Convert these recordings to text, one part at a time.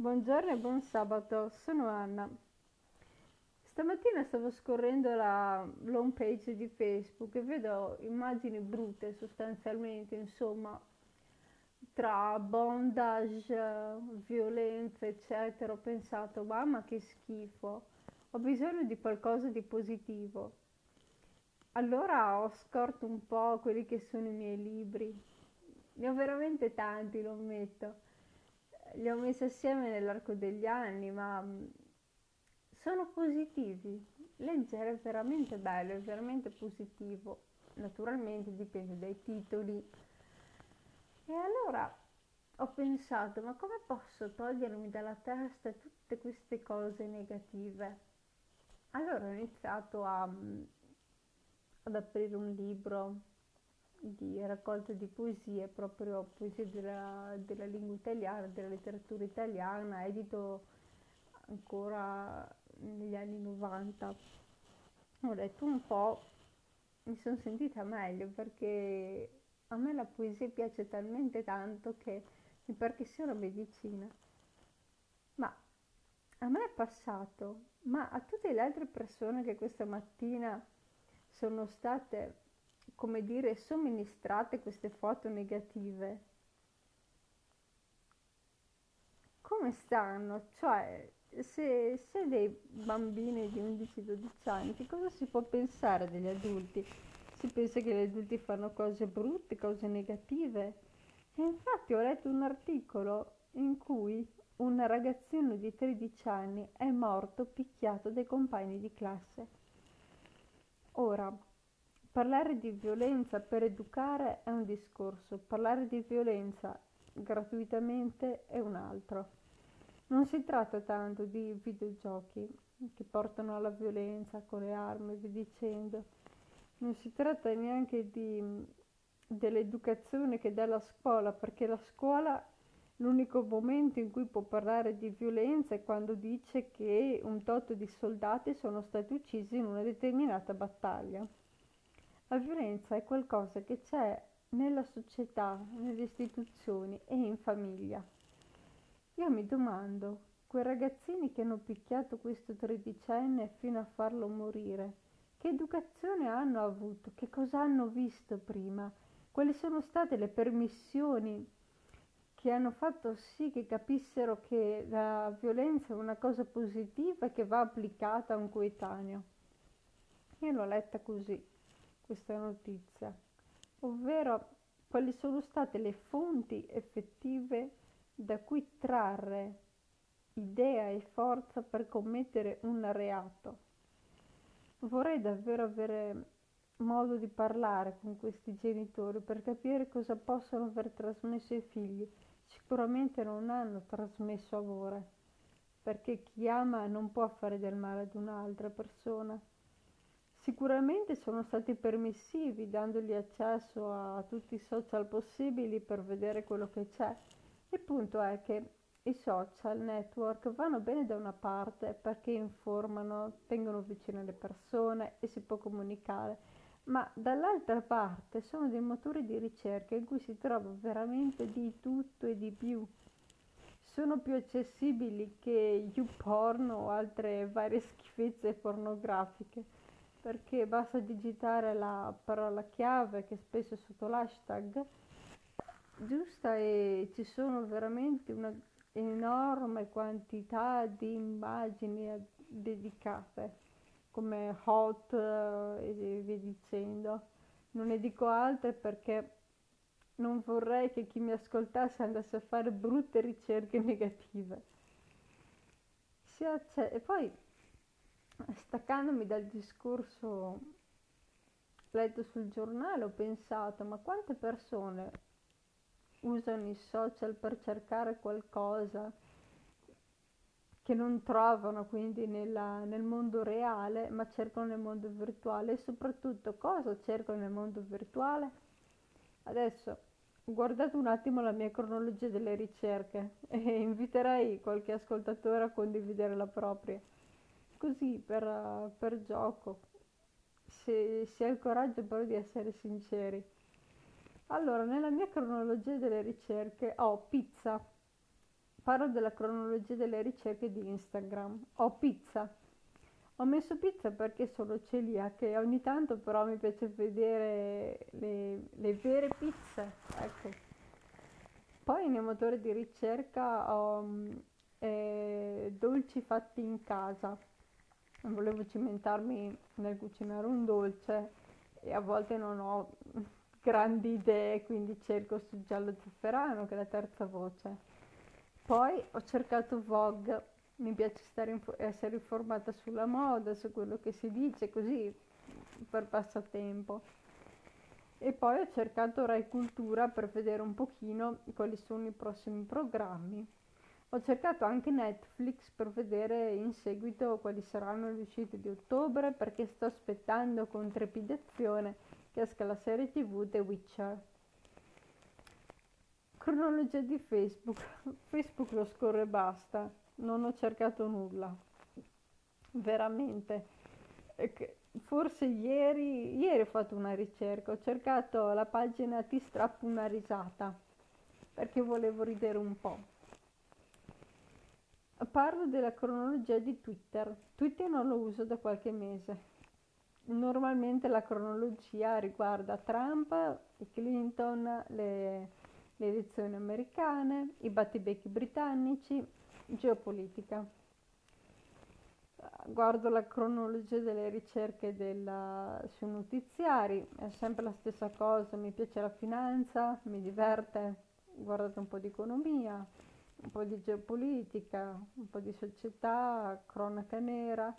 Buongiorno e buon sabato, sono Anna. Stamattina stavo scorrendo la home page di Facebook e vedo immagini brutte sostanzialmente, insomma, tra bondage, violenza, eccetera. Ho pensato, mamma che schifo, ho bisogno di qualcosa di positivo. Allora ho scorto un po' quelli che sono i miei libri. Ne ho veramente tanti, lo ammetto li ho messi assieme nell'arco degli anni, ma mm, sono positivi. Leggere è veramente bello, è veramente positivo. Naturalmente dipende dai titoli. E allora ho pensato, ma come posso togliermi dalla testa tutte queste cose negative? Allora ho iniziato a, mm, ad aprire un libro di raccolta di poesie, proprio poesie della, della lingua italiana, della letteratura italiana, edito ancora negli anni 90. Ho letto un po', mi sono sentita meglio perché a me la poesia piace talmente tanto che mi pare che sia una medicina. Ma a me è passato, ma a tutte le altre persone che questa mattina sono state come dire, somministrate queste foto negative, come stanno? Cioè, se, se dei bambini di 11-12 anni, che cosa si può pensare degli adulti? Si pensa che gli adulti fanno cose brutte, cose negative. E infatti ho letto un articolo in cui un ragazzino di 13 anni è morto picchiato dai compagni di classe. Ora, Parlare di violenza per educare è un discorso, parlare di violenza gratuitamente è un altro. Non si tratta tanto di videogiochi che portano alla violenza con le armi e via dicendo. Non si tratta neanche di, dell'educazione che dà la scuola, perché la scuola l'unico momento in cui può parlare di violenza è quando dice che un tot di soldati sono stati uccisi in una determinata battaglia. La violenza è qualcosa che c'è nella società, nelle istituzioni e in famiglia. Io mi domando, quei ragazzini che hanno picchiato questo tredicenne fino a farlo morire, che educazione hanno avuto? Che cosa hanno visto prima? Quali sono state le permissioni che hanno fatto sì che capissero che la violenza è una cosa positiva e che va applicata a un coetaneo? Io l'ho letta così questa notizia, ovvero quali sono state le fonti effettive da cui trarre idea e forza per commettere un reato. Vorrei davvero avere modo di parlare con questi genitori per capire cosa possono aver trasmesso ai figli. Sicuramente non hanno trasmesso amore, perché chi ama non può fare del male ad un'altra persona. Sicuramente sono stati permissivi, dandogli accesso a tutti i social possibili per vedere quello che c'è. Il punto è che i social network vanno bene da una parte perché informano, tengono vicine le persone e si può comunicare, ma dall'altra parte sono dei motori di ricerca in cui si trova veramente di tutto e di più. Sono più accessibili che YouPorn o altre varie schifezze pornografiche perché basta digitare la parola chiave che spesso è sotto l'hashtag giusta e ci sono veramente una enorme quantità di immagini dedicate come hot eh, e via dicendo. Non ne dico altre perché non vorrei che chi mi ascoltasse andasse a fare brutte ricerche negative. E poi staccandomi dal discorso letto sul giornale ho pensato ma quante persone usano i social per cercare qualcosa che non trovano quindi nella, nel mondo reale ma cercano nel mondo virtuale? E soprattutto cosa cercano nel mondo virtuale? Adesso guardate un attimo la mia cronologia delle ricerche e inviterei qualche ascoltatore a condividere la propria così per, per gioco, se si ha il coraggio però di essere sinceri. Allora, nella mia cronologia delle ricerche ho pizza, parlo della cronologia delle ricerche di Instagram. Ho pizza. Ho messo pizza perché sono celiaca e ogni tanto però mi piace vedere le, le vere pizze. Ecco. Poi nel motore di ricerca ho eh, dolci fatti in casa. Volevo cimentarmi nel cucinare un dolce e a volte non ho grandi idee, quindi cerco su giallo zafferano che è la terza voce. Poi ho cercato Vogue, mi piace stare essere informata sulla moda, su quello che si dice, così per passatempo. E poi ho cercato Rai Cultura per vedere un pochino quali sono i prossimi programmi. Ho cercato anche Netflix per vedere in seguito quali saranno le uscite di ottobre perché sto aspettando con trepidazione che esca la serie tv The Witcher. Cronologia di Facebook. Facebook lo scorre e basta, non ho cercato nulla. Veramente. Forse ieri, ieri ho fatto una ricerca, ho cercato la pagina Ti strappo una risata perché volevo ridere un po'. Parlo della cronologia di Twitter. Twitter non lo uso da qualche mese. Normalmente la cronologia riguarda Trump, Clinton, le, le elezioni americane, i battibecchi britannici, geopolitica. Guardo la cronologia delle ricerche della, sui notiziari, è sempre la stessa cosa, mi piace la finanza, mi diverte, guardate un po' di economia, un po' di geopolitica, un po' di società, cronaca nera,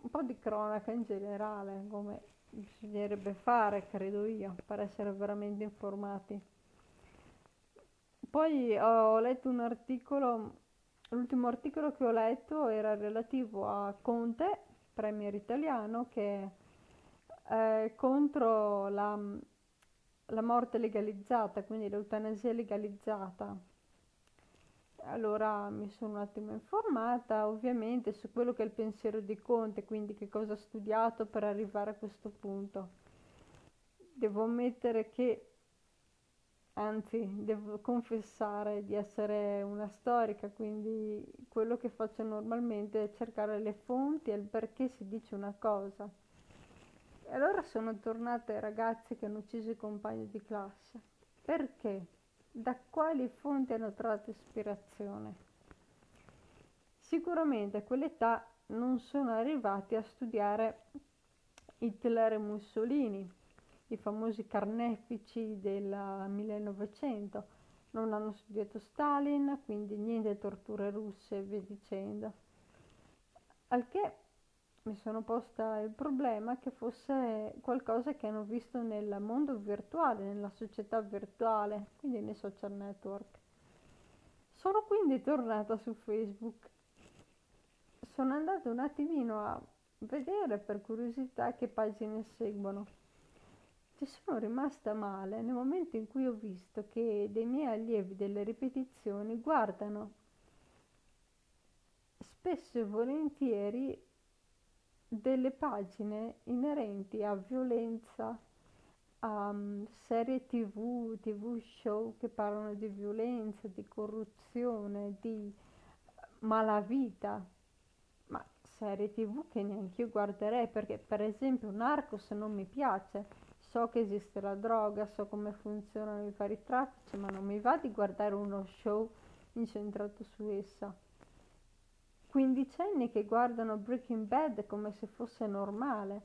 un po' di cronaca in generale, come bisognerebbe fare, credo io, per essere veramente informati. Poi ho letto un articolo, l'ultimo articolo che ho letto era relativo a Conte, premier italiano, che è contro la, la morte legalizzata, quindi l'eutanasia legalizzata allora mi sono un attimo informata ovviamente su quello che è il pensiero di Conte, quindi che cosa ha studiato per arrivare a questo punto. Devo ammettere che, anzi, devo confessare di essere una storica, quindi quello che faccio normalmente è cercare le fonti e il perché si dice una cosa. E allora sono tornate ai ragazzi che hanno ucciso i compagni di classe. Perché? Da quali fonti hanno trovato ispirazione? Sicuramente a quell'età non sono arrivati a studiare Hitler e Mussolini, i famosi carnefici del 1900, non hanno studiato Stalin, quindi niente torture russe e via dicendo. Al che mi sono posta il problema che fosse qualcosa che hanno visto nel mondo virtuale, nella società virtuale, quindi nei social network. Sono quindi tornata su Facebook. Sono andata un attimino a vedere per curiosità che pagine seguono. Ci sono rimasta male nel momento in cui ho visto che dei miei allievi delle ripetizioni guardano spesso e volentieri delle pagine inerenti a violenza, a um, serie tv, tv show che parlano di violenza, di corruzione, di malavita, ma serie tv che neanche io guarderei perché per esempio Narcos non mi piace, so che esiste la droga, so come funzionano i vari traffici, ma non mi va di guardare uno show incentrato su essa quindicenni che guardano Breaking Bad come se fosse normale,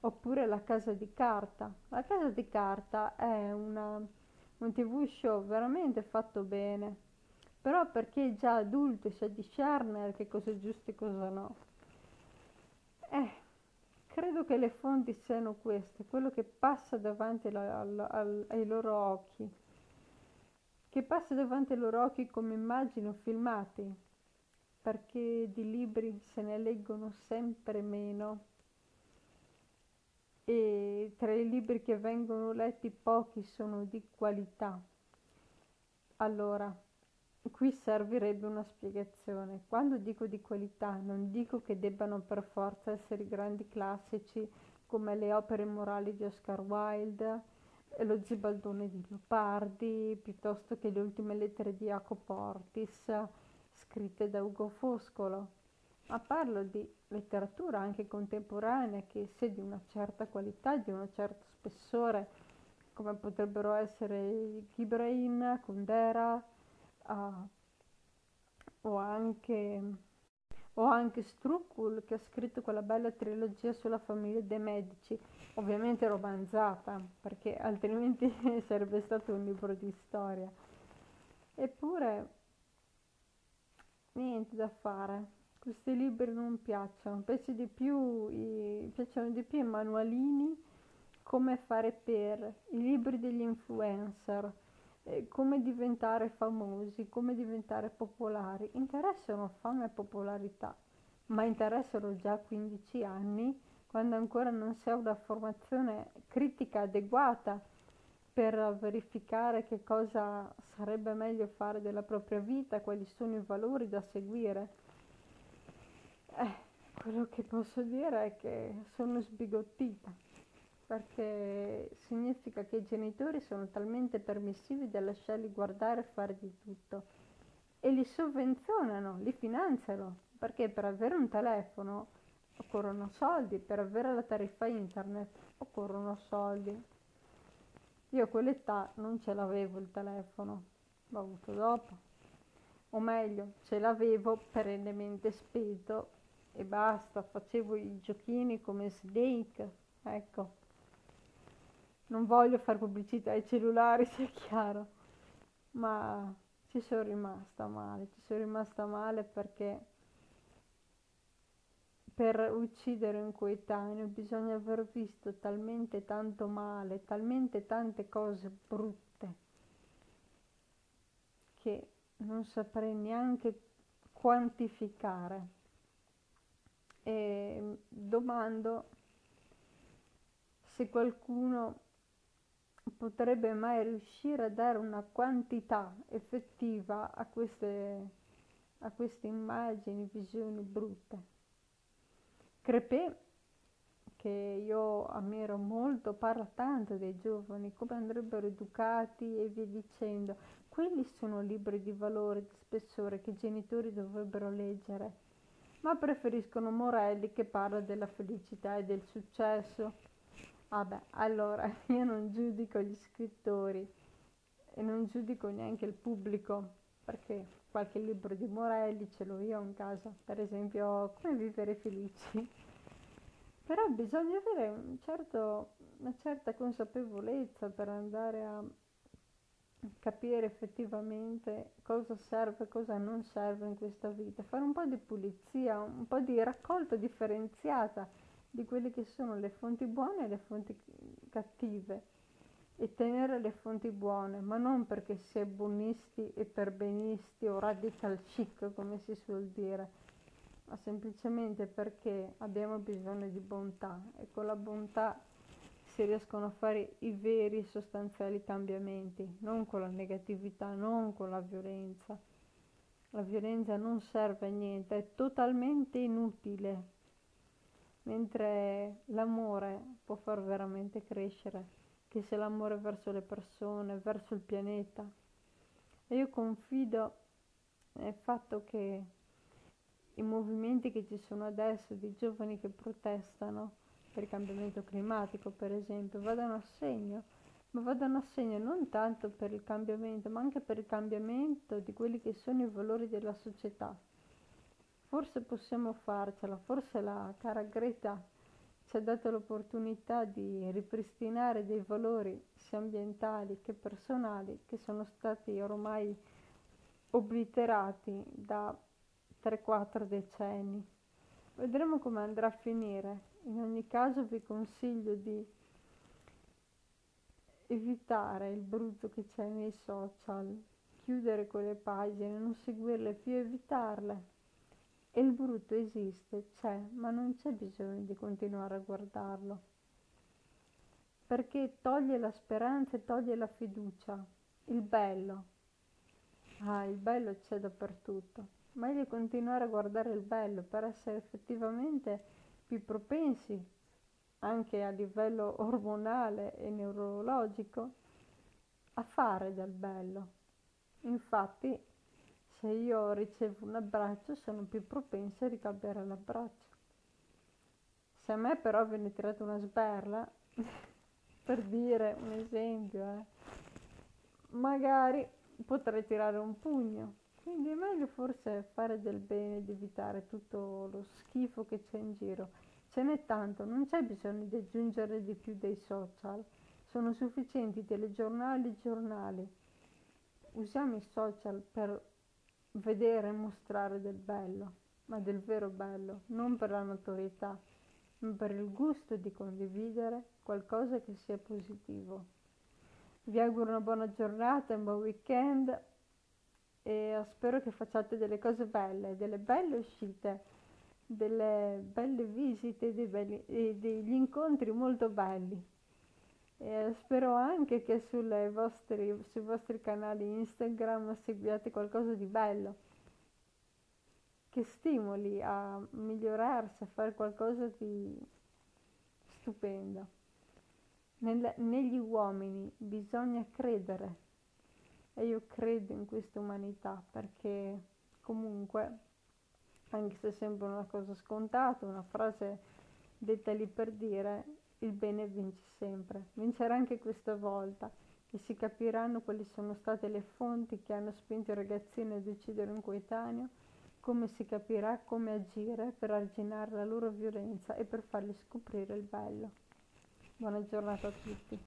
oppure La casa di carta. La casa di carta è una, un tv show veramente fatto bene, però per chi è già adulto e sa discernere che cosa è giusto e cosa no. Eh, credo che le fonti siano queste, quello che passa davanti la, al, al, ai loro occhi, che passa davanti ai loro occhi come immagini o filmati, perché di libri se ne leggono sempre meno e tra i libri che vengono letti pochi sono di qualità. Allora, qui servirebbe una spiegazione. Quando dico di qualità non dico che debbano per forza essere grandi classici come le opere morali di Oscar Wilde, lo Zibaldone di Leopardi, piuttosto che le ultime lettere di Jacopo Ortis, scritte da Ugo Foscolo. Ma parlo di letteratura anche contemporanea che sia di una certa qualità, di un certo spessore, come potrebbero essere Ghibrain, Kundera, uh, o anche o anche Struccul che ha scritto quella bella trilogia sulla famiglia dei Medici, ovviamente romanzata, perché altrimenti sarebbe stato un libro di storia. Eppure, niente da fare, questi libri non piacciono, piace di più i, piacciono di più i manualini, come fare per, i libri degli influencer, eh, come diventare famosi, come diventare popolari. Interessano fama e popolarità, ma interessano già a 15 anni, quando ancora non si ha una formazione critica adeguata per verificare che cosa sarebbe meglio fare della propria vita, quali sono i valori da seguire. Eh, quello che posso dire è che sono sbigottita perché significa che i genitori sono talmente permissivi da lasciarli guardare e fare di tutto e li sovvenzionano, li finanziano, perché per avere un telefono occorrono soldi, per avere la tariffa internet occorrono soldi. Io a quell'età non ce l'avevo il telefono, l'ho avuto dopo. O meglio, ce l'avevo perennemente spento e basta, facevo i giochini come Snake, ecco non voglio fare pubblicità ai cellulari, sia chiaro, ma ci sono rimasta male, ci sono rimasta male perché per uccidere un coetaneo bisogna aver visto talmente tanto male, talmente tante cose brutte che non saprei neanche quantificare. E domando se qualcuno potrebbe mai riuscire a dare una quantità effettiva a queste, a queste immagini, visioni brutte. Crepè, che io ammiro molto, parla tanto dei giovani, come andrebbero educati e via dicendo. Quelli sono libri di valore, di spessore che i genitori dovrebbero leggere, ma preferiscono Morelli che parla della felicità e del successo Vabbè, allora io non giudico gli scrittori e non giudico neanche il pubblico, perché qualche libro di Morelli ce l'ho io in casa, per esempio Come vivere felici. Però bisogna avere un certo, una certa consapevolezza per andare a capire effettivamente cosa serve e cosa non serve in questa vita, fare un po' di pulizia, un po' di raccolta differenziata di quelle che sono le fonti buone e le fonti cattive e tenere le fonti buone, ma non perché si è buonisti e perbenisti o radical chic come si suol dire, ma semplicemente perché abbiamo bisogno di bontà e con la bontà si riescono a fare i veri sostanziali cambiamenti, non con la negatività, non con la violenza. La violenza non serve a niente, è totalmente inutile mentre l'amore può far veramente crescere, che sia l'amore verso le persone, verso il pianeta. E io confido nel fatto che i movimenti che ci sono adesso di giovani che protestano per il cambiamento climatico, per esempio, vadano a segno, ma vadano a segno non tanto per il cambiamento, ma anche per il cambiamento di quelli che sono i valori della società. Forse possiamo farcela, forse la cara Greta ci ha dato l'opportunità di ripristinare dei valori sia ambientali che personali che sono stati ormai obliterati da 3-4 decenni. Vedremo come andrà a finire. In ogni caso vi consiglio di evitare il brutto che c'è nei social, chiudere quelle pagine, non seguirle più, evitarle e il brutto esiste, c'è, ma non c'è bisogno di continuare a guardarlo. Perché toglie la speranza e toglie la fiducia. Il bello. Ah, il bello c'è dappertutto. Meglio continuare a guardare il bello per essere effettivamente più propensi anche a livello ormonale e neurologico, a fare del bello. Infatti, se io ricevo un abbraccio sono più propensa a ricambiare l'abbraccio. Se a me però viene tirata una sberla, per dire un esempio, eh, magari potrei tirare un pugno. Quindi è meglio forse fare del bene ed evitare tutto lo schifo che c'è in giro. Ce n'è tanto, non c'è bisogno di aggiungere di più dei social. Sono sufficienti telegiornali e giornali. Usiamo i social per vedere e mostrare del bello, ma del vero bello, non per la notorietà per il gusto di condividere qualcosa che sia positivo. Vi auguro una buona giornata, un buon weekend e spero che facciate delle cose belle, delle belle uscite, delle belle visite, belli, degli incontri molto belli. E spero anche che vostri, sui vostri canali Instagram seguiate qualcosa di bello che stimoli a migliorarsi, a fare qualcosa di stupendo. Nel, negli uomini bisogna credere e io credo in questa umanità perché comunque, anche se sembra una cosa scontata, una frase detta lì per dire, il bene vince sempre. Vincerà anche questa volta e si capiranno quali sono state le fonti che hanno spinto i ragazzini a decidere un coetaneo come si capirà come agire per arginare la loro violenza e per fargli scoprire il bello. Buona giornata a tutti.